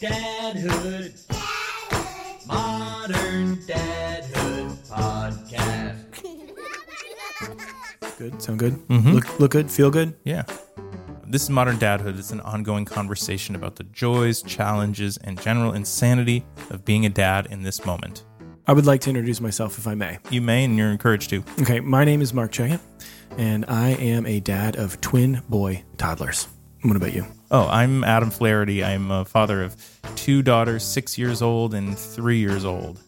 Dadhood. Modern Dadhood Podcast. Good. Sound good. Mm-hmm. Look look good. Feel good. Yeah. This is Modern Dadhood. It's an ongoing conversation about the joys, challenges, and general insanity of being a dad in this moment. I would like to introduce myself if I may. You may, and you're encouraged to. Okay, my name is Mark Cheggett, and I am a dad of twin boy toddlers. What about you? Oh, I'm Adam Flaherty. I'm a father of two daughters, six years old and three years old.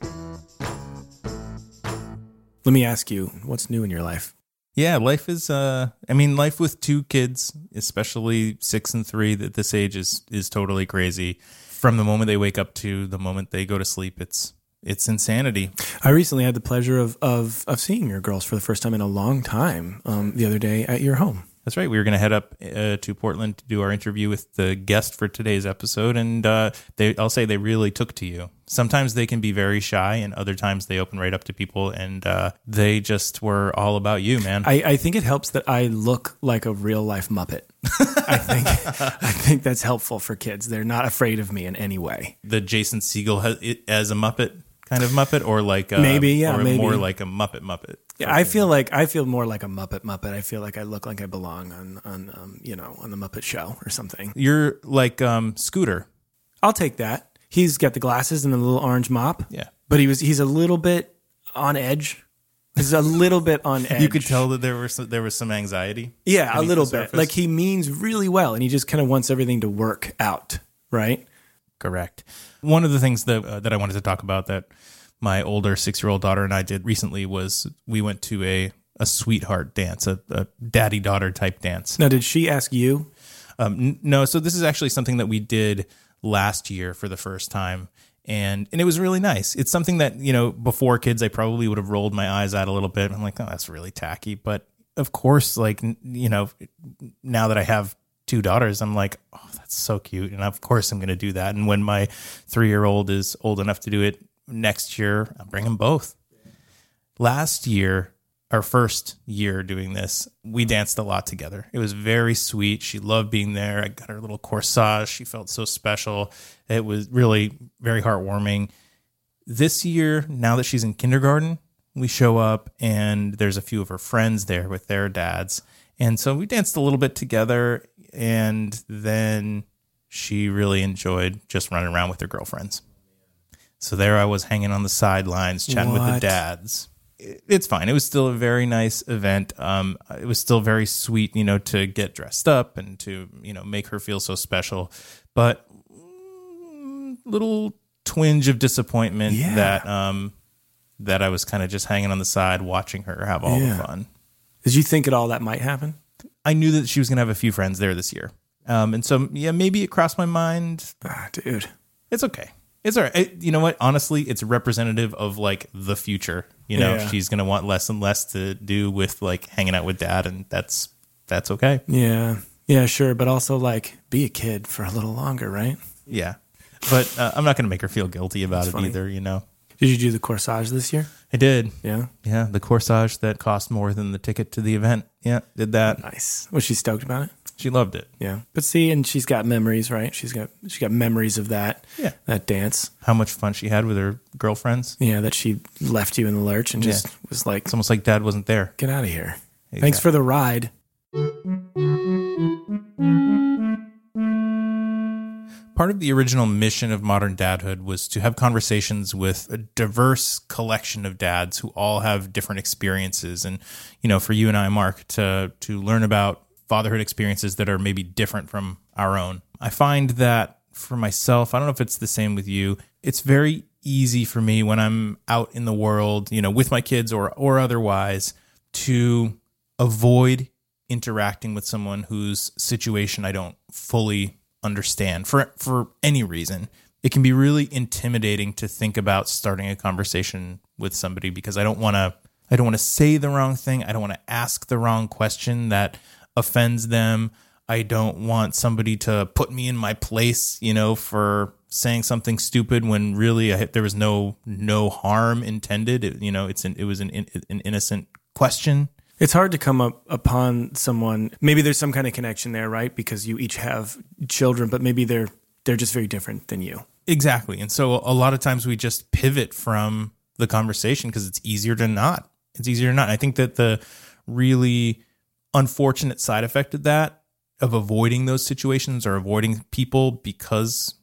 Let me ask you, what's new in your life? Yeah, life is. Uh, I mean, life with two kids, especially six and three, at this age is is totally crazy. From the moment they wake up to the moment they go to sleep, it's it's insanity. I recently had the pleasure of of, of seeing your girls for the first time in a long time um, the other day at your home. That's right. We were going to head up uh, to Portland to do our interview with the guest for today's episode, and uh, they, I'll say they really took to you. Sometimes they can be very shy, and other times they open right up to people, and uh, they just were all about you, man. I, I think it helps that I look like a real life Muppet. I think I think that's helpful for kids. They're not afraid of me in any way. the Jason Segel has, it, as a Muppet kind of Muppet, or like a, Maybe, yeah, or maybe. more like a Muppet Muppet. Yeah, I feel like I feel more like a Muppet Muppet. I feel like I look like I belong on on um, you know on the Muppet Show or something. You're like um, Scooter. I'll take that. He's got the glasses and the little orange mop. Yeah. but he was he's a little bit on edge. He's a little bit on edge. You could tell that there was some, there was some anxiety. yeah, a little bit. Like he means really well, and he just kind of wants everything to work out, right? Correct. One of the things that uh, that I wanted to talk about that my older six year old daughter and I did recently was we went to a a sweetheart dance, a, a daddy daughter type dance. Now, did she ask you? Um, n- no, so this is actually something that we did last year for the first time, and and it was really nice. It's something that you know before kids, I probably would have rolled my eyes at a little bit. I'm like, oh, that's really tacky. But of course, like n- you know, now that I have two daughters, I'm like, oh, that's so cute, and of course I'm going to do that. And when my three year old is old enough to do it next year, I'll bring them both. Last year, our first year doing this, we danced a lot together. It was very sweet. She loved being there. I got her little corsage. She felt so special. It was really very heartwarming. This year, now that she's in kindergarten, we show up and there's a few of her friends there with their dads. And so we danced a little bit together. And then she really enjoyed just running around with her girlfriends. So there I was hanging on the sidelines, chatting with the What? dads. It- It's fine. It was still a very nice event. Um, it was still very sweet, you know, to get dressed up and to you know make her feel so special. But mm, little twinge of disappointment Yeah. that um that I was kind of just hanging on the side watching her have all Yeah. the fun. Did you think at all that might happen? I knew that she was gonna have a few friends there this year, um, and so yeah, maybe it crossed my mind. Ah, dude. It's okay. It's all right. It- you know what? Honestly, it's representative of like the future. You know, Yeah. she's gonna want less and less to do with like hanging out with dad, and that's that's okay. Yeah. Yeah, sure. But also, like, be a kid for a little longer, right? Yeah, but uh, I'm not gonna make her feel guilty about it funny. either. You know, Did you do the corsage this year? I did. Yeah. Yeah, the corsage that cost more than the ticket to the event. Yeah, did that. Nice. Was she stoked about it? She loved it. Yeah. But see, and she's got memories, right? She's got she got memories of that. Yeah. That dance. How much fun she had with her girlfriends. Yeah, that she left you in the lurch and just Yeah. was like, It's almost like dad wasn't there. get out of here. Thanks for the ride. Part of the original mission of modern dadhood was to have conversations with a diverse collection of dads who all have different experiences and you know for you and I Mark to to learn about fatherhood experiences that are maybe different from our own. I find that for myself, I don't know if it's the same with you. It's very easy for me when I'm out in the world, you know, with my kids or or otherwise to avoid interacting with someone whose situation I don't fully understand for for any reason. It can be really intimidating to think about starting a conversation with somebody because I don't want to I don't want to say the wrong thing. I don't want to ask the wrong question that offends them. I don't want somebody to put me in my place, you know, for saying something stupid when really I, there was no no harm intended. It, you know, it's an it was an an innocent question. It's hard to come up upon someone. Maybe there's some kind of connection there, right? Because you each have children, but maybe they're they're just very different than you. Exactly. And so a lot of times we just pivot from the conversation because it's easier to not. It's easier to not. I think that the really unfortunate side effect of that, of avoiding those situations or avoiding people because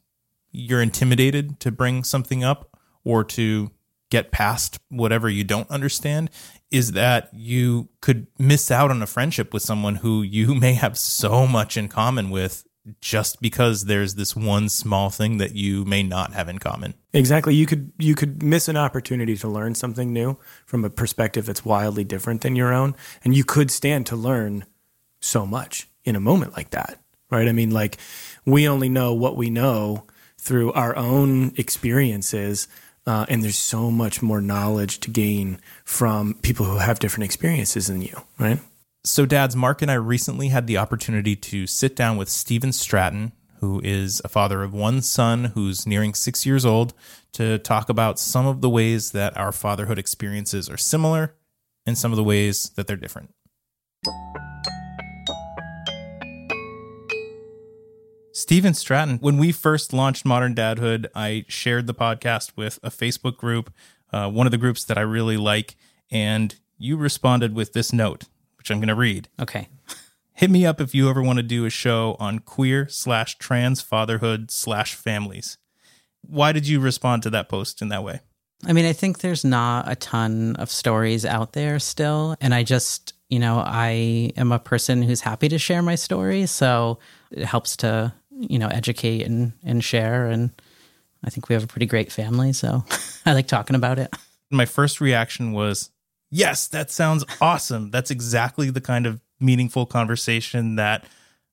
you're intimidated to bring something up or to get past whatever you don't understand, is that you could miss out on a friendship with someone who you may have so much in common with just because there's this one small thing that you may not have in common. Exactly. You could you could miss an opportunity to learn something new from a perspective that's wildly different than your own, and you could stand to learn so much in a moment like that. Right? I mean, like we only know what we know through our own experiences. Uh, and there's so much more knowledge to gain from people who have different experiences than you, right? So, dads, Mark and I recently had the opportunity to sit down with Steven Stratton, who is a father of one son who's nearing six years old, to talk about some of the ways that our fatherhood experiences are similar and some of the ways that they're different. Steven Stratton, when we first launched Modern Dadhood, I shared the podcast with a Facebook group, uh, one of the groups that I really like, and you responded with this note, which I'm going to read. Okay. Hit me up if you ever want to do a show on queer slash trans fatherhood slash families. Why did you respond to that post in that way? I mean, I think there's not a ton of stories out there still. And I just, you know, I am a person who's happy to share my story. So it helps to, you know, educate and, and share. And I think we have a pretty great family. So I like talking about it. My first reaction was, yes, that sounds awesome. That's exactly the kind of meaningful conversation that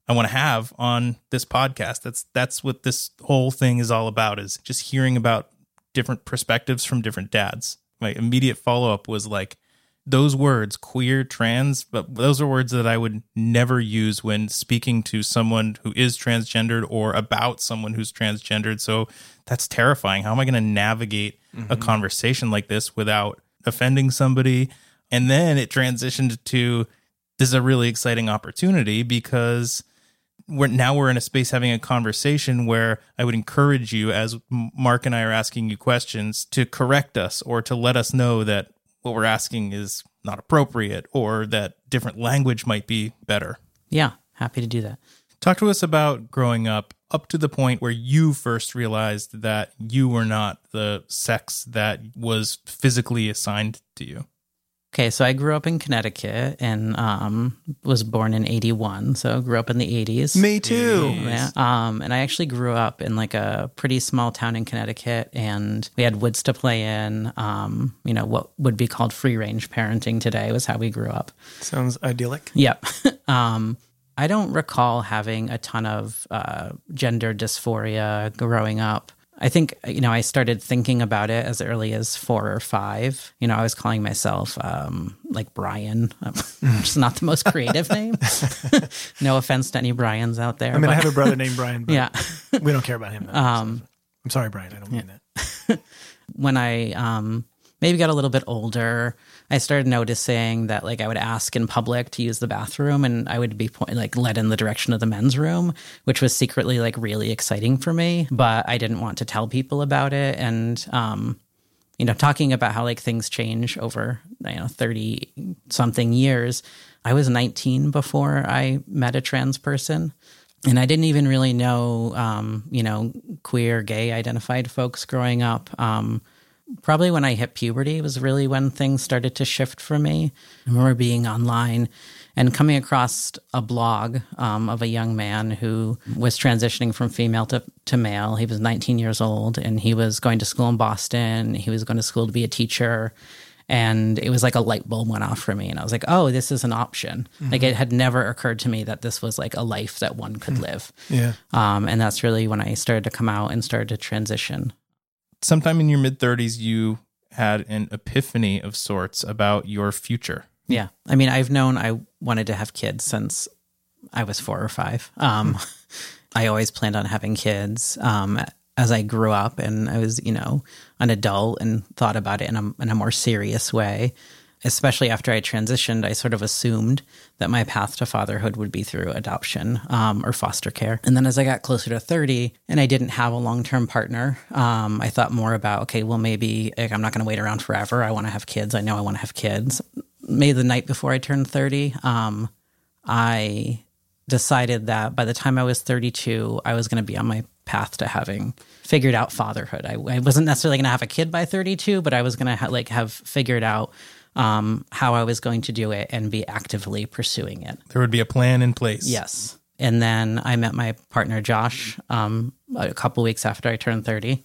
I want to have on this podcast. That's that's what this whole thing is all about is just hearing about different perspectives from different dads. My immediate follow-up was like those words queer trans but those are words that I would never use when speaking to someone who is transgendered or about someone who's transgendered. So that's terrifying. How am I going to navigate a mm-hmm. conversation like this without offending somebody? And then it transitioned to this is a really exciting opportunity because we're now we're in a space having a conversation where I would encourage you as Mark and I are asking you questions to correct us or to let us know that what we're asking is not appropriate or that different language might be better. Yeah. Happy to do that. Talk to us about growing up up to the point where you first realized that you were not the sex that was physically assigned to you. Okay, so I grew up in Connecticut and um, was born in '81. So grew up in the '80s. Me too. Yeah. Um, and I actually grew up in like a pretty small town in Connecticut, and we had woods to play in. Um, you know, what would be called free range parenting today was how we grew up. Sounds idyllic. Yep. I don't recall having a ton of uh, gender dysphoria growing up. I think, you know, I started thinking about it as early as four or five. You know, I was calling myself um, like Brian, which is not the most creative name. no offense to any Brians out there. I mean, but- I have a brother named Brian, but yeah. we don't care about him. Though, Um, so- I'm sorry, Brian. I don't mean that. when I um, maybe got a little bit older, I started noticing that like I would ask in public to use the bathroom, and I would be point, like led in the direction of the men's room, which was secretly like really exciting for me. But I didn't want to tell people about it, and um, you know, talking about how like things change over you know thirty something years. I was 19 before I met a trans person and I didn't even really know, um, you know, queer, gay identified folks growing up. Um, probably when I hit puberty was really when things started to shift for me. I remember being online and coming across a blog um, of a young man who was transitioning from female to, to male. He was 19 years old and he was going to school in Boston. He was going to school to be a teacher and it was like a light bulb went off for me and i was like oh this is an option like it had never occurred to me that this was like a life that one could live Yeah. um, and that's really when i started to come out and started to transition Sometime in your mid 30s, you had an epiphany of sorts about your future. yeah. I mean i've known i wanted to have kids since i was four or five. Um, i always planned on having kids um, as i grew up and i was you know an adult and thought about it in a, in a more serious way especially after I transitioned, I sort of assumed that my path to fatherhood would be through adoption um, or foster care. And then as I got closer to 30 and I didn't have a long term partner, um, I thought more about, okay, well, maybe like, I'm not going to wait around forever. I want to have kids. I know I want to have kids. Maybe the night before I turned 30, um, I decided that by the time I was 32, I was going to be on my path to having figured out fatherhood. I, I wasn't necessarily going to have a kid by 32, but I was going to ha- like have figured out um, how I was going to do it and be actively pursuing it. There would be a plan in place. Yes. And then I met my partner Josh um, a couple weeks after I turned 30.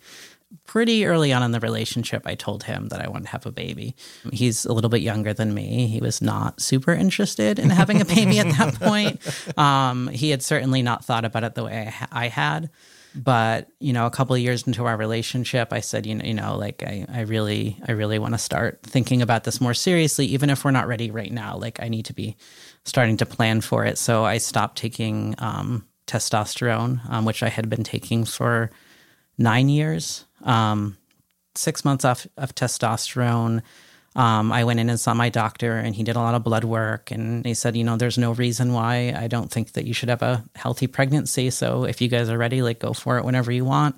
Pretty early on in the relationship, I told him that I wanted to have a baby. He's a little bit younger than me. He was not super interested in having a baby at that point. Um, he had certainly not thought about it the way I, ha- I had. But you know, a couple of years into our relationship, I said, you know, you know, like I, I really, I really want to start thinking about this more seriously, even if we're not ready right now. Like I need to be starting to plan for it. So I stopped taking um, testosterone, um, which I had been taking for nine years. Um, six months off of testosterone. Um, I went in and saw my doctor, and he did a lot of blood work. And he said, you know, there's no reason why I don't think that you should have a healthy pregnancy. So if you guys are ready, like go for it whenever you want.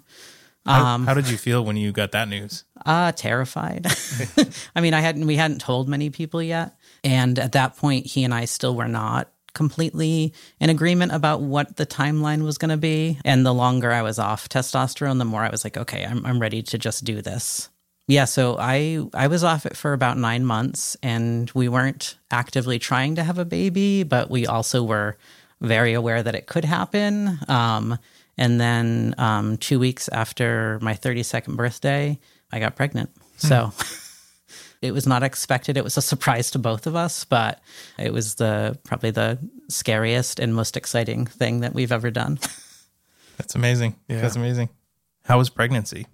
How, how did you feel when you got that news? Uh, terrified. I mean, I hadn't, we hadn't told many people yet. And at that point, he and I still were not completely in agreement about what the timeline was going to be. And the longer I was off testosterone, the more I was like, okay, I'm, I'm ready to just do this. Yeah, so I I was off it for about 9 months and we weren't actively trying to have a baby, but we also were very aware that it could happen. Um, and then um, 2 weeks after my 32nd birthday, I got pregnant. So it was not expected. It was a surprise to both of us, but it was the probably the scariest and most exciting thing that we've ever done. That's amazing. That's amazing. How was pregnancy?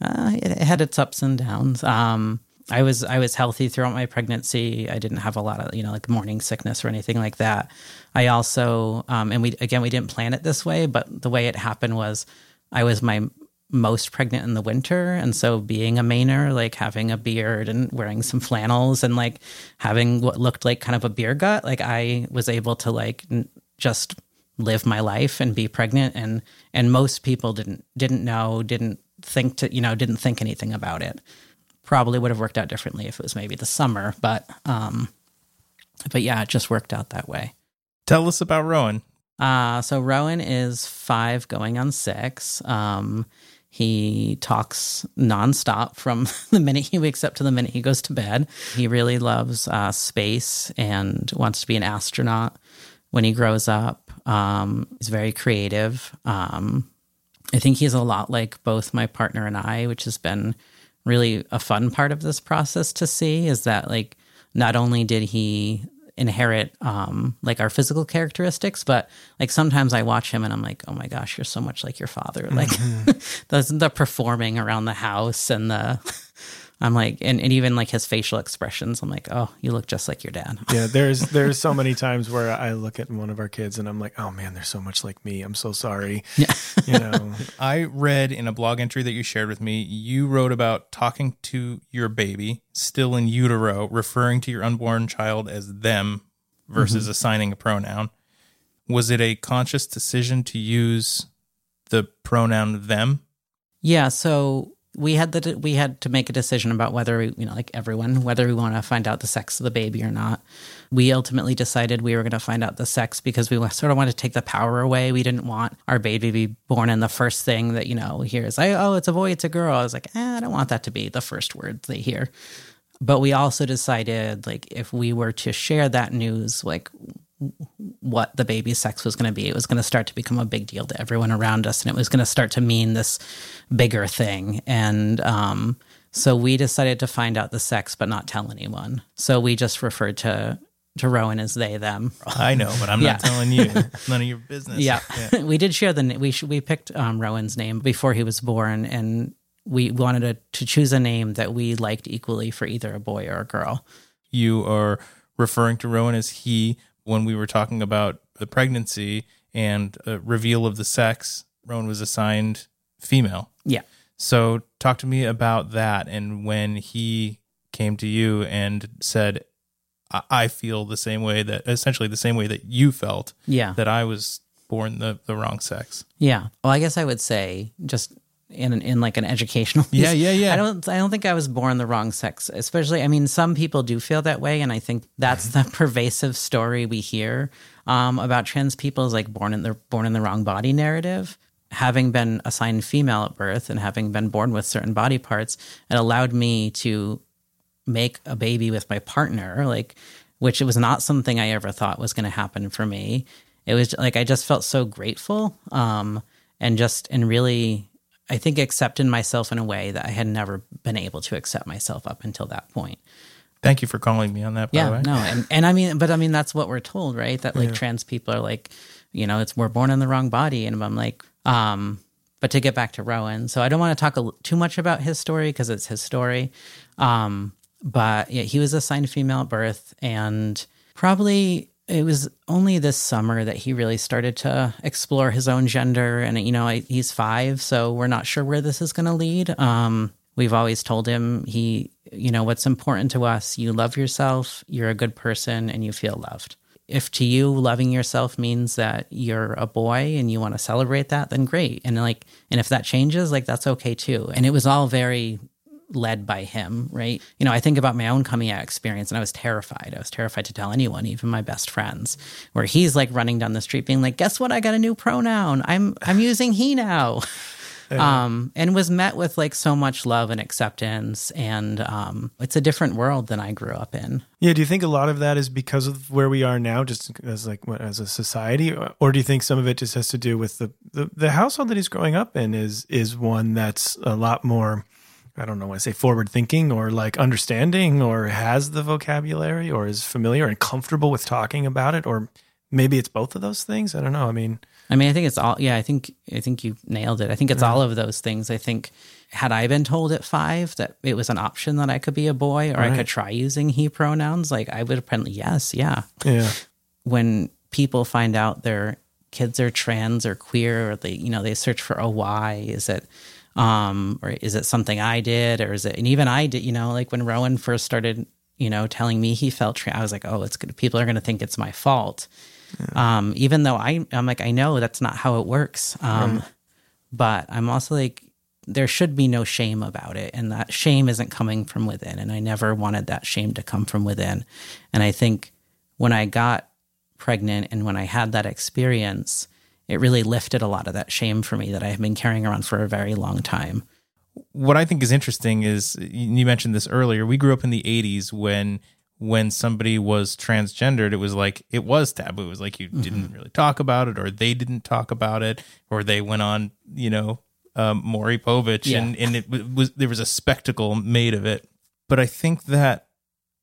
Uh, it, had its ups and downs. Um, I was I was healthy throughout my pregnancy. I didn't have a lot of you know like morning sickness or anything like that. I also um, and we again we didn't plan it this way, but the way it happened was I was my most pregnant in the winter, and so being a Mainer, like having a beard and wearing some flannels and like having what looked like kind of a beer gut, like I was able to like n- just live my life and be pregnant and and most people didn't didn't know didn't think to you know didn't think anything about it probably would have worked out differently if it was maybe the summer but um but yeah it just worked out that way Tell us about Rowan. uh so rowan is five going on six um he talks nonstop from the minute he wakes up to the minute he goes to bed. He really loves uh, space and wants to be an astronaut when he grows up. Um, he's very creative. Um, I think he's a lot like both my partner and I, which has been really a fun part of this process to see is that like not only did he inherit um like our physical characteristics but like sometimes i watch him and i'm like oh my gosh you're so much like your father. Like the, the performing around the house and the i'm like and, and even like his facial expressions i'm like oh you look just like your dad Yeah, there's there's so many times where I look at one of our kids and I'm like, oh man, they're so much like me. I'm so sorry. Yeah. You know, I read in a blog entry that you shared with me, you wrote about talking to your baby still in utero, referring to your unborn child as them versus mm-hmm. assigning a pronoun. Was it a conscious decision to use the pronoun them? Yeah, so we had the we had to make a decision about whether we, you know, like everyone, whether we want to find out the sex of the baby or not. We ultimately decided we were going to find out the sex because we sort of wanted to take the power away. We didn't want our baby to be born and the first thing that you know hears, like, "Oh, it's a boy, it's a girl." I was like, eh, I don't want that to be the first words they hear. But we also decided, like, if we were to share that news, like what the baby's sex was going to be. It was going to start to become a big deal to everyone around us, and it was going to start to mean this bigger thing. And um, so we decided to find out the sex, but not tell anyone. So we just referred to to Rowan as they them. I know, but I'm Yeah. not telling you. None of your business. Yeah, we did share the we sh- we picked um, Rowan's name before he was born, and we wanted to, to choose a name that we liked equally for either a boy or a girl. You are referring to Rowan as he when we were talking about the pregnancy and reveal of the sex. Rowan was assigned female. Yeah. So talk to me about that and when he came to you and said, I, I feel the same way that essentially the same way that you felt Yeah. that I was born the, the wrong sex. Yeah. Well, I guess I would say just in in like an educational. Yeah, yeah, yeah. I don't I don't think I was born the wrong sex. Especially, I mean, some people do feel that way, and I think that's the pervasive story we hear um, about trans people is like born in the born in the wrong body narrative. Having been assigned female at birth and having been born with certain body parts, it allowed me to make a baby with my partner, like which it was not something I ever thought was going to happen for me. It was like I just felt so grateful, um, and just and really, I think accepting myself in a way that I had never been able to accept myself up until that point. Thank you for calling me on that, by the Yeah, way. no, and and I mean, but I mean, that's what we're told, right? That like trans people are like, you know, it's we're born in the wrong body, and I'm like, um, but to get back to Rowan, so I don't want to talk a, too much about his story because it's his story, um, but yeah, he was assigned female at birth, and probably it was only this summer that he really started to explore his own gender, and you know, he's five, so we're not sure where this is going to lead. Um, we've always told him he you know what's important to us you love yourself you're a good person and you feel loved. If to you loving yourself means that you're a boy and you want to celebrate that then great. And like and if that changes like that's okay too. And it was all very led by him right? You know i think about my own coming out experience and i was terrified. I was terrified to tell anyone even my best friends where he's like running down the street being like guess what? I got a new pronoun. I'm i'm using he now. Um, and was met with like so much love and acceptance. And um, it's a different world than I grew up in. Yeah, do you think a lot of that is because of where we are now, just as like what, as a society, or, or do you think some of it just has to do with the, the the household that he's growing up in is is one that's a lot more, I don't know, when I say forward thinking or like understanding or has the vocabulary or is familiar and comfortable with talking about it, or maybe it's both of those things. I don't know. I mean, I mean, I think it's all. Yeah, I think I think you nailed it. I think it's all of those things. I think had I been told at five that it was an option that I could be a boy or I could try using he pronouns, like I would been yes, yeah. yeah, when people find out their kids are trans or queer or they you know they search for a why is it um or is it something i did or is it and even i did you know like when rowan first started you know telling me he felt trans i was like oh it's good people are going to think it's my fault. Um even though i i'm like i know that's not how it works. Um but i'm also like there should be no shame about it and that shame isn't coming from within and i never wanted that shame to come from within. And i think when i got pregnant and when i had that experience it really lifted a lot of that shame for me that i have been carrying around for a very long time what I think is interesting is you mentioned this earlier. We grew up in the 80s when when somebody was transgendered, it was like it was taboo. It was like you didn't really talk about it, or they didn't talk about it, or they went on, you know, um, Maury Povich, Yeah. and and it was there was a spectacle made of it. But I think that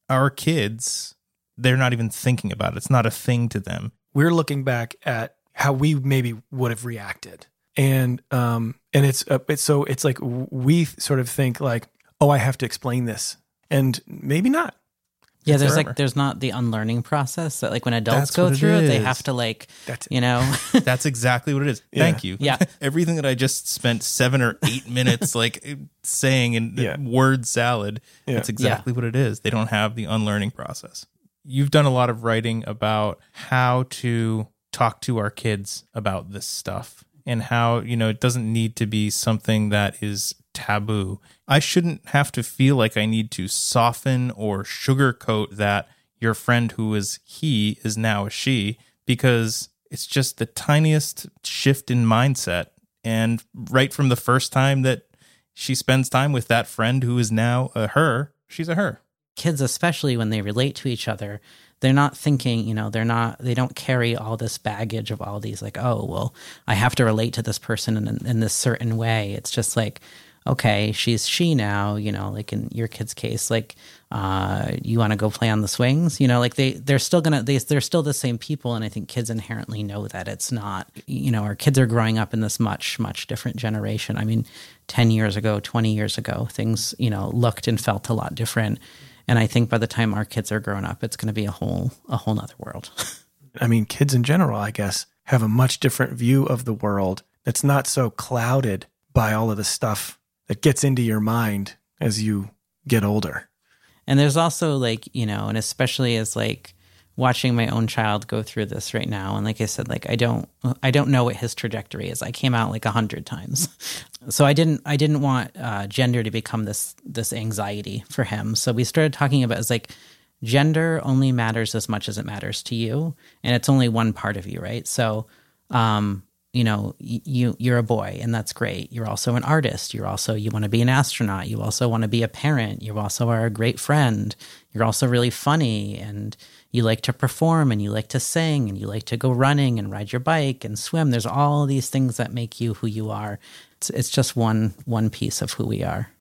our kids, they're not even thinking about it. It's not a thing to them. we're looking back at how we maybe would have reacted and um and it's uh, it's so it's like we sort of think like oh i have to explain this and maybe not yeah there's forever. like there's not the unlearning process that like when adults That's go what it through it they have to like That's- you know That's exactly what it is. Thank you. Yeah. Everything that I just spent seven or eight minutes like saying in Yeah. word salad, Yeah. that's exactly what it is. They don't have the unlearning process. You've done a lot of writing about how to talk to our kids about this stuff and how, you know, it doesn't need to be something that is taboo. I shouldn't have to feel like I need to soften or sugarcoat that your friend who is he is now a she because it's just the tiniest shift in mindset. And right from the first time that she spends time with that friend who is now a her, she's a her. Kids especially when they relate to each other they're not thinking you know they're not they don't carry all this baggage of all these like oh well i have to relate to this person in, in this certain way. It's just like okay she's she now you know like in your kid's case like uh you want to go play on the swings? You know like they they're still gonna they, they're still the same people and i think kids inherently know that it's not you know our kids are growing up in this much much different generation. I mean 10 years ago 20 years ago things you know looked and felt a lot different and I think by the time our kids are grown up, it's going to be a whole a whole nother world. I mean, kids in general, I guess, have a much different view of the world that's not so clouded by all of the stuff that gets into your mind as you get older. and there's also like you know and especially as like watching my own child go through this right now. And like i said like i don't i don't know what his trajectory is. I came out like a hundred times. So i didn't i didn't want uh, gender to become this this anxiety for him. So we started talking about it's like gender only matters as much as it matters to you. And it's only one part of you right? So um you know you you're a boy and that's great. You're also an artist. You're also you want to be an astronaut. You also want to be a parent. You also are a great friend. You're also really funny and you like to perform and you like to sing and you like to go running and ride your bike and swim. There's all these things that make you who you are. It's, it's just one one piece of who we are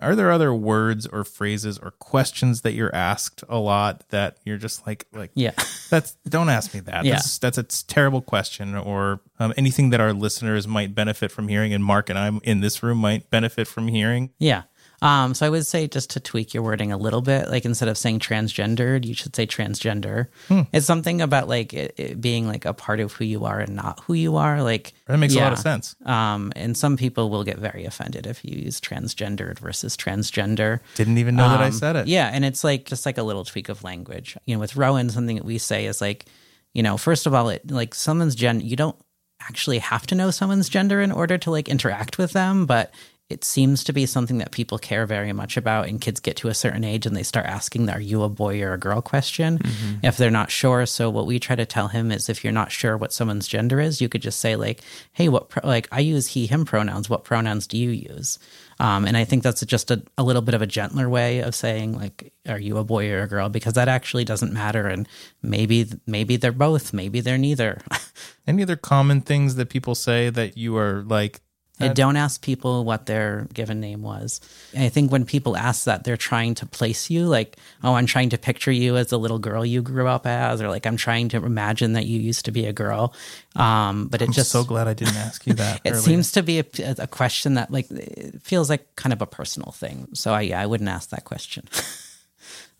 Are there other words or phrases or questions that you're asked a lot that you're just like like yeah that's don't ask me that. Yeah. That's that's a terrible question or um, anything that our listeners might benefit from hearing and Mark and I'm in this room might benefit from hearing. Yeah. Um, so I would say just to tweak your wording a little bit, like instead of saying transgendered, you should say transgender. It's something about like it, it being like a part of who you are and not who you are. Like That makes a lot of sense. Um, and some people will get very offended if you use transgendered versus transgender. Didn't even know that I Um, said it. Yeah, and it's like just like a little tweak of language. You know, with Rowan, something that we say is like, you know, first of all, it like someone's gender. You don't actually have to know someone's gender in order to like interact with them, but it seems to be something that people care very much about. And kids get to a certain age and they start asking, the "Are you a boy or a girl?" question if they're not sure. So what we try to tell him is, if you're not sure what someone's gender is, you could just say like, "Hey, what pro- like I use he/him pronouns. What pronouns do you use?" Um, and I think that's just a, a little bit of a gentler way of saying like, "Are you a boy or a girl?" Because that actually doesn't matter, and maybe maybe they're both, maybe they're neither. Any other common things that people say that you are like And don't ask people what their given name was. And I think when people ask that, they're trying to place you like, oh, I'm trying to picture you as the little girl you grew up as, or like I'm trying to imagine that you used to be a girl. Um, but it I'm just so glad I didn't ask you that. it earlier. seems to be a, a question that like it feels like kind of a personal thing. So I, yeah, I wouldn't ask that question.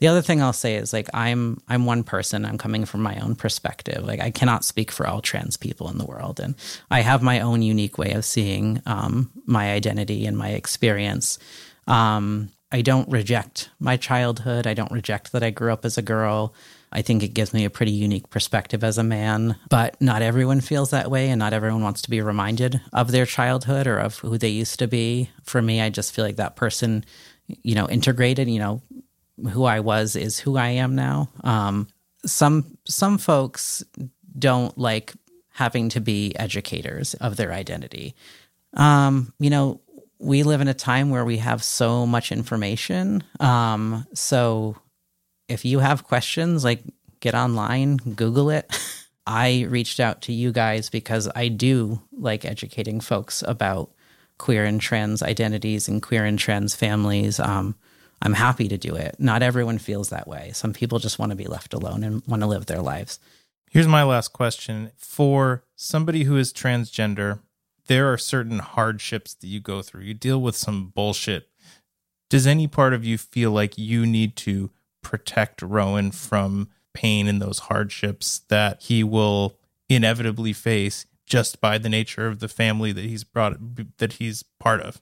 the other thing I'll say is like I'm I'm one person. I'm coming from my own perspective. Like I cannot speak for all trans people in the world, and I have my own unique way of seeing um, my identity and my experience. Um, I don't reject my childhood. I don't reject that I grew up as a girl. I think it gives me a pretty unique perspective as a man, but not everyone feels that way and not everyone wants to be reminded of their childhood or of who they used to be. For me, I just feel like that person, you know, integrated, you know, who I was is who I am now. Um, some some folks don't like having to be educators of their identity. Um, you know, we live in a time where we have so much information. Um, so if you have questions, like get online, Google it. I reached out to you guys because I do like educating folks about queer and trans identities and queer and trans families. Um, I'm happy to do it. Not everyone feels that way. Some people just want to be left alone and want to live their lives. Here's my last question. For somebody who is transgender, there are certain hardships that you go through. You deal with some bullshit. Does any part of you feel like you need to protect Rowan from pain and those hardships that he will inevitably face just by the nature of the family that he's brought that he's part of?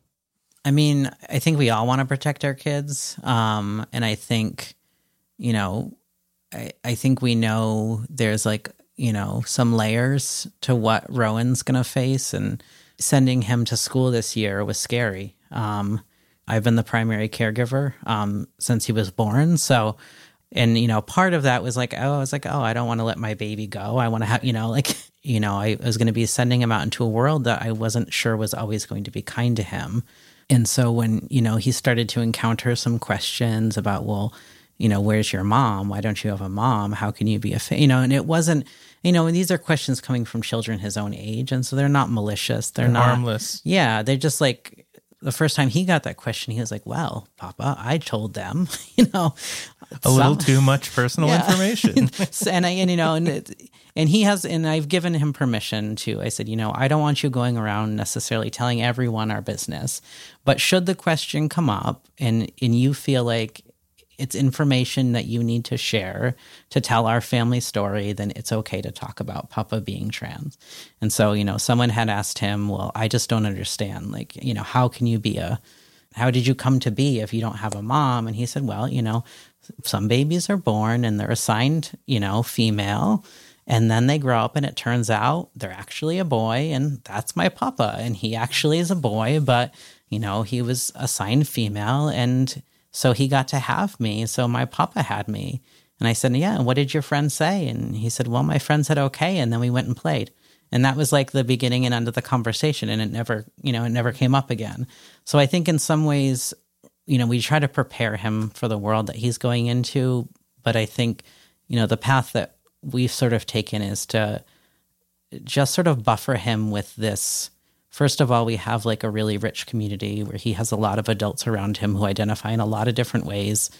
I mean, I think we all want to protect our kids. Um, and I think, you know, I, I think we know there's like, you know, some layers to what Rowan's going to face. And sending him to school this year was scary. Um, I've been the primary caregiver um, since he was born. So, and, you know, part of that was like, oh, I was like, oh, I don't want to let my baby go. I want to have, you know, like, you know, I was going to be sending him out into a world that I wasn't sure was always going to be kind to him. And so when, you know, he started to encounter some questions about, well, you know, where's your mom? Why don't you have a mom? How can you be a, fa-? you know, and it wasn't, you know, and these are questions coming from children his own age. And so they're not malicious. They're, not harmless. Yeah. They're just like, the first time he got that question, he was like, well, Papa, I told them, you know, A little some- too much personal Yeah. information. And I, and you know, and it, and he has, and I've given him permission to. I said, you know, I don't want you going around necessarily telling everyone our business, but should the question come up, and and you feel like it's information that you need to share to tell our family story, then it's okay to talk about Papa being trans. And so, you know, someone had asked him, well, I just don't understand, like, you know, how can you be a how did you come to be if you don't have a mom? And he said, well, you know, some babies are born and they're assigned, you know, female. And then they grow up and it turns out they're actually a boy and that's my papa. And he actually is a boy, but, you know, he was assigned female. And so he got to have me. So my papa had me. And I said, yeah, and what did your friend say? And he said, well, my friend said, okay. And then we went and played. And that was like the beginning and end of the conversation. And it never, you know, it never came up again. So I think in some ways, you know, we try to prepare him for the world that he's going into. But I think, you know, the path that we've sort of taken is to just sort of buffer him with this. First of all, we have like a really rich community where he has a lot of adults around him who identify in a lot of different ways.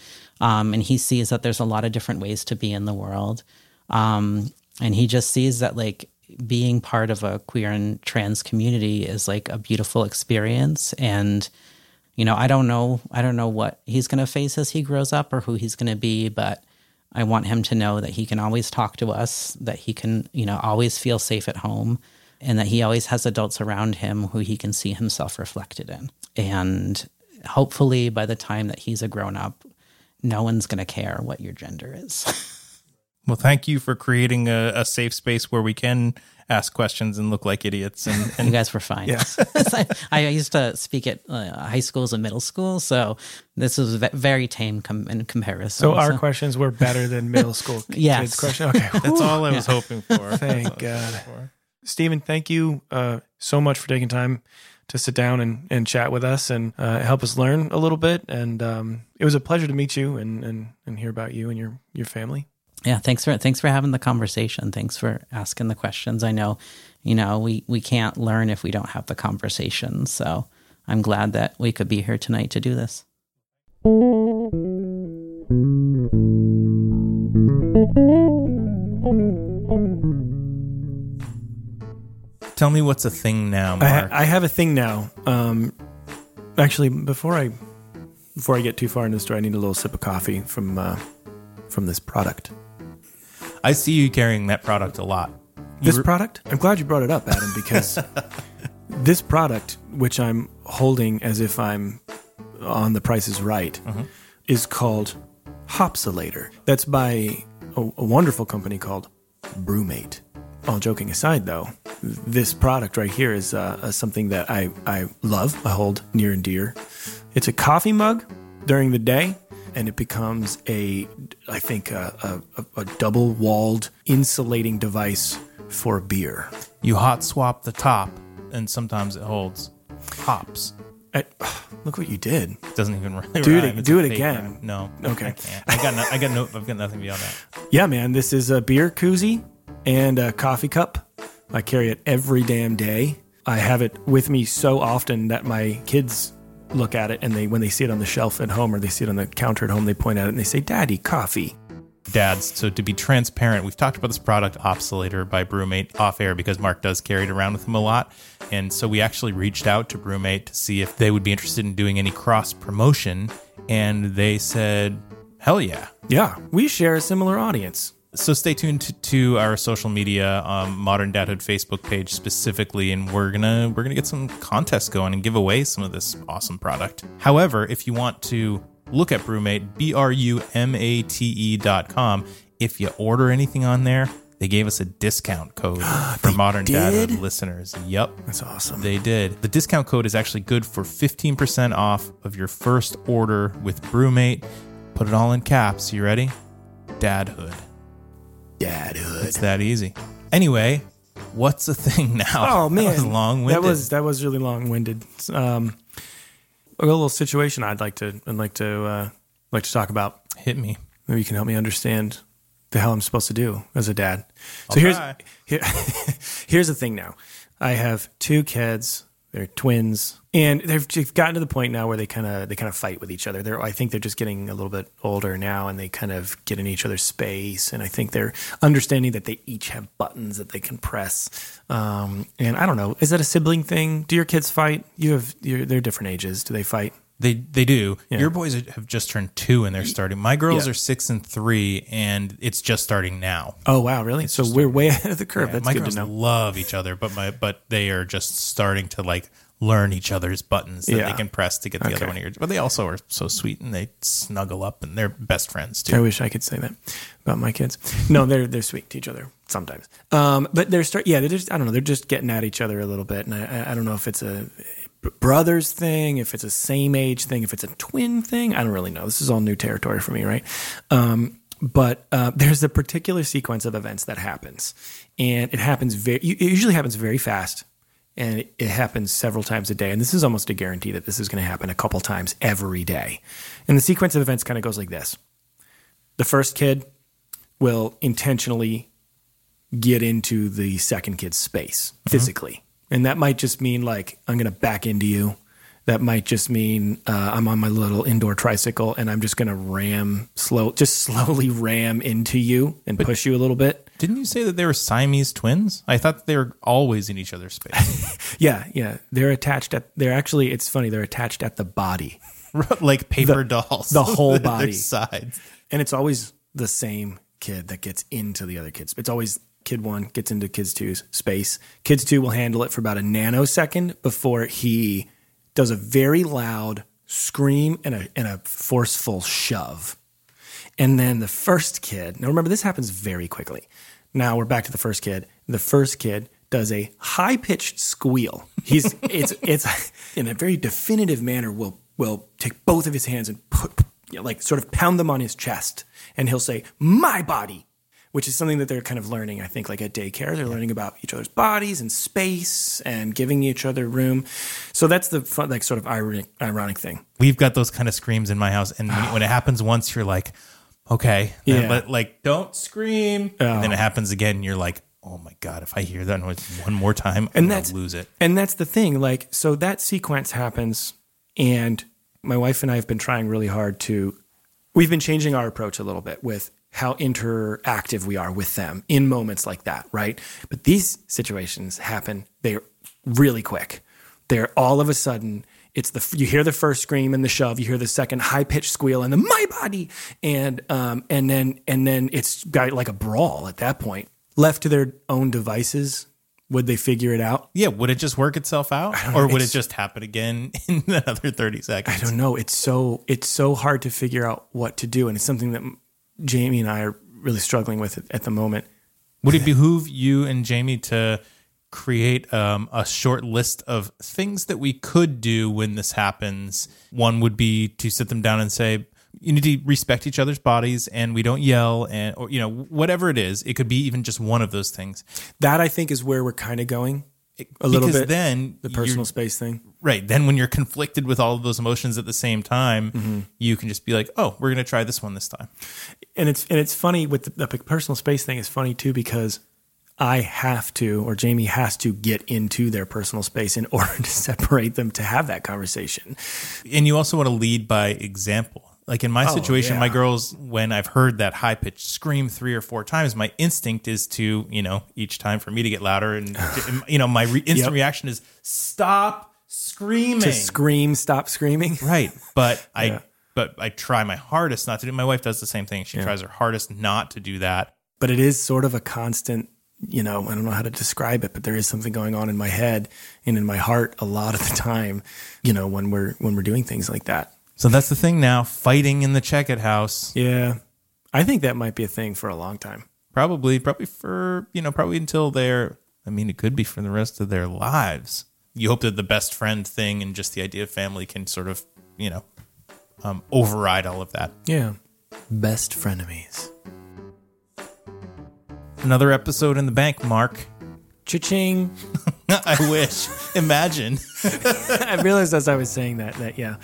Um, and he sees that there's a lot of different ways to be in the world. Um, and he just sees that like being part of a queer and trans community is like a beautiful experience and you know i don't know i don't know what he's going to face as he grows up or who he's going to be but i want him to know that he can always talk to us that he can you know always feel safe at home and that he always has adults around him who he can see himself reflected in and hopefully by the time that he's a grown up no one's going to care what your gender is Well, thank you for creating a, a safe space where we can ask questions and look like idiots. And, you guys were fine. Yes. I, I used to speak at uh, high schools and middle school, so this was ve- very tame com- in comparison. So our questions were better than middle school Yes. kids' questions. Okay, that's all I was hoping for. That's all I Thank was God. Hoping for. Stephen, thank you uh, so much for taking time to sit down and, and chat with us and uh, help us learn a little bit. And um, it was a pleasure to meet you and, and, and hear about you and your, your family. yeah, thanks for thanks for having the conversation. Thanks for asking the questions. I know, you know, we we can't learn if we don't have the conversation. So I'm glad that we could be here tonight to do this. Tell me what's a thing now, I, ha- Mark. I have a thing now. Um, actually, before I before I get too far into the story, I need a little sip of coffee from uh, from this product. I see you carrying that product a lot. This re- product? I'm glad you brought it up, Adam, because this product, which I'm holding as if I'm on the price is right, is called Hopsulator. That's by a, a wonderful company called BruMate. All joking aside, though, this product right here is uh, uh, something that I, I love, I hold near and dear. It's a coffee mug during the day, and it becomes a, I think, a, a, a double walled insulating device for beer. you hot swap the top, and sometimes it holds hops. I, look what you did. It Doesn't even really Do it- It's do it again. rhyme. No. Okay. I can't. I got. No, I got no. I've got nothing beyond that. Yeah, man, this is a beer koozie and a coffee cup. I carry it every damn day. I have it with me so often that my kids look at it and they when they see it on the shelf at home or they see it on the counter at home, they point at it and they say, "Daddy, coffee." dads. So to be transparent, we've talked about this product Hopsulator by BruMate off air because Mark does carry it around with him a lot. And so we actually reached out to BruMate to see if they would be interested in doing any cross promotion. And they said, hell yeah. Yeah, we share a similar audience. So stay tuned to, to our social media, um, Modern Dadhood Facebook page specifically, and we're gonna we're gonna get some contests going and give away some of this awesome product. However, if you want to look at BruMate, b r u m a t e dot com, if you order anything on there, they gave us a discount code for Modern did? Dadhood listeners. Yep. That's awesome. They did. The discount code is actually good for 15% off of your first order with BruMate. Put it all in caps. You ready? Dadhood. Dadhood. It's that easy. Anyway, what's the thing now? Oh man, that was long winded. That was that was really long winded. Um, a little situation I'd like to I'd like to uh, like to talk about. hit me. Maybe you can help me understand the hell I'm supposed to do as a dad. So I'll here's here, here's the thing. Now, I have two kids. They're twins, and they've gotten to the point now where they kind of they kind of fight with each other. They're I think they're just getting a little bit older now, and they kind of get in each other's space. And I think they're understanding that they each have buttons that they can press. Um, and I don't know, is that a sibling thing? Do your kids fight? You have they're different ages. Do they fight? They they do. Yeah. Your boys have just turned two and they're starting. My girls Yeah. are six and three, and it's just starting now. Oh wow, really? So we're way ahead of the curve. Yeah, That's my good girls to know. love each other, but my but they are just starting to like learn each other's buttons that Yeah. they can press to get the Okay. other one yours. But they also are so sweet and they snuggle up and they're best friends too. I wish I could say that about my kids. No, they're they're sweet to each other sometimes. Um, but they're start yeah they're just I don't know they're just getting at each other a little bit, and I- I don't know if it's a brothers thing, if it's a same age thing, if it's a twin thing. I don't really know. This is all new territory for me, right? Um, but uh, there's a particular sequence of events that happens, and it happens very. It usually happens very fast and it, it happens several times a day. And this is almost a guarantee that this is going to happen a couple times every day. And the sequence of events kind of goes like this: the first kid will intentionally get into the second kid's space physically, and that might just mean like I'm going to back into you. That might just mean uh, I'm on my little indoor tricycle and I'm just going to ram slow, just slowly ram into you and push you a little bit. Didn't you say that they were Siamese twins? I thought they were always in each other's space. Yeah, yeah. They're attached at. They're actually. It's funny. They're attached at the body. like paper dolls. the whole body. sides. and it's always the same kid that gets into the other kids. It's always kid one gets into kids two's space. Kids two will handle it for about a nanosecond before he does a very loud scream and a and a forceful shove. And then the first kid. Now remember, this happens very quickly. Now we're back to the first kid. The first kid does a high pitched squeal. He's it's it's in a very definitive manner. Will will take both of his hands and put you know, like sort of pound them on his chest, and he'll say, "My body." Which is something that they're kind of learning, I think, like at daycare. They're learning about each other's bodies and space and giving each other room. So that's the fun, like sort of ironic, ironic thing. We've got those kind of screams in my house, and when, when it happens once, you're like, okay, Yeah. but like, don't scream. And then oh. it happens again, and you're like, oh my god, if I hear that noise one more time, I'm and that's lose it. And that's the thing. Like, so that sequence happens, and my wife and I have been trying really hard to. We've been changing our approach a little bit with how interactive we are with them in moments like that, right? But these situations happen. They're really quick. They're all of a sudden. It's the you hear the first scream and the shove, you hear the second high pitched squeal and the my body, and um and then and then it's got like a brawl at that point. Left to their own devices, would they figure it out? Yeah, would it just work itself out, or would it just happen again in another thirty seconds? I don't know. It's so it's so hard to figure out what to do, and it's something that Jamie and I are really struggling with at, at the moment. Would it behoove you and Jamie to create um, a short list of things that we could do when this happens? One would be to sit them down and say, you need to respect each other's bodies and we don't yell and or you know whatever it is it could be even just one of those things That I think is where we're kind of going a little because bit. then the personal space thing. right then when you're conflicted with all of those emotions at the same time Mm-hmm. you can just be like oh we're gonna try this one this time and it's and it's funny with the, the personal space thing is funny too because I have to or Jamie has to get into their personal space in order to separate them to have that conversation. and you also want to lead by example. Like in my oh, situation, my girls, when I've heard that high pitched scream three or four times, my instinct is to, you know, each time for me to get louder. And, you know, my re- instant Yep. reaction is stop screaming. To scream, stop screaming. right. But I, but I try my hardest not to do. My wife does the same thing. She tries her hardest not to do that. but it is sort of a constant you know i don't know how to describe it but there is something going on in my head and in my heart a lot of the time you know when we're when we're doing things like that So that's the thing now fighting in the check it house. yeah i think that might be a thing for a long time Probably, probably for, you know, probably until they're, I mean, it could be for the rest of their lives. You hope that the best friend thing and just the idea of family can sort of, you know, um, override all of that. yeah best frenemies Another episode in the bank, Mark. cha-ching I wish. Imagine. i realized as i was saying that that yeah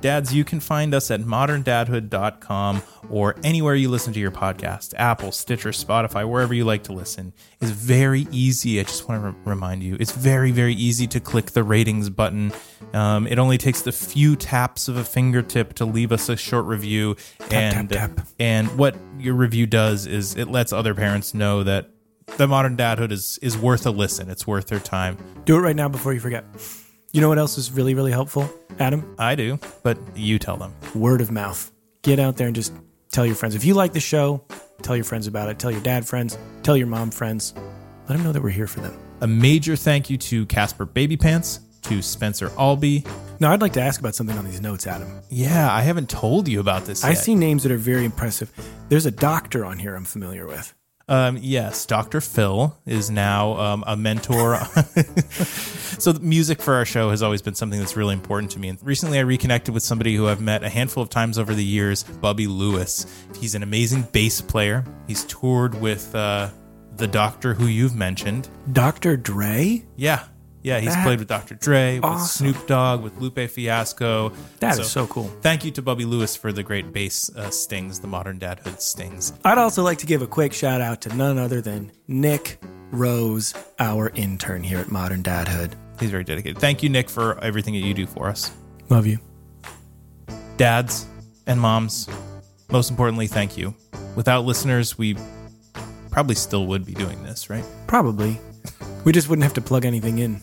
Dads, you can find us at moderndadhood.com or anywhere you listen to your podcast Apple, Stitcher, Spotify, wherever you like to listen. It's very easy. I just want to re- remind you it's very, very easy to click the ratings button. Um, it only takes the few taps of a fingertip to leave us a short review. and, tap, tap. and what your review does is it lets other parents know that the modern dadhood is, is worth a listen. It's worth their time. do it right now before you forget you know what else is really really helpful adam I do, but you tell them. word of mouth. Get out there and just tell your friends. If you like the show, tell your friends about it. Tell your dad friends. Tell your mom friends. Let them know that we're here for them. A major thank you to Caspar Babypants, to Spencer Albee. Now, I'd like to ask about something on these notes, Adam. Yeah, I haven't told you about this I yet. see names that are very impressive. There's a doctor on here I'm familiar with. Um, yes, Dr. Phil is now um, a mentor. so, the music for our show has always been something that's really important to me. And recently, I reconnected with somebody who I've met a handful of times over the years, Bubby Lewis. He's an amazing bass player. He's toured with uh, the doctor who you've mentioned. Dr. Dre? Yeah. Yeah, he's That- played with Dr. Dre, with Awesome. Snoop Dogg, with Lupe Fiasco. That is so cool. Thank you to Bubby Lewis for the great bass uh, stings, the modern dadhood stings. I'd also like to give a quick shout out to none other than Nick Rose, our intern here at Modern Dadhood. He's very dedicated. Thank you, Nick, for everything that you do for us. Love you. dads and moms, most importantly, thank you. Without listeners, we probably still would be doing this, right? Probably. We just wouldn't have to plug anything in.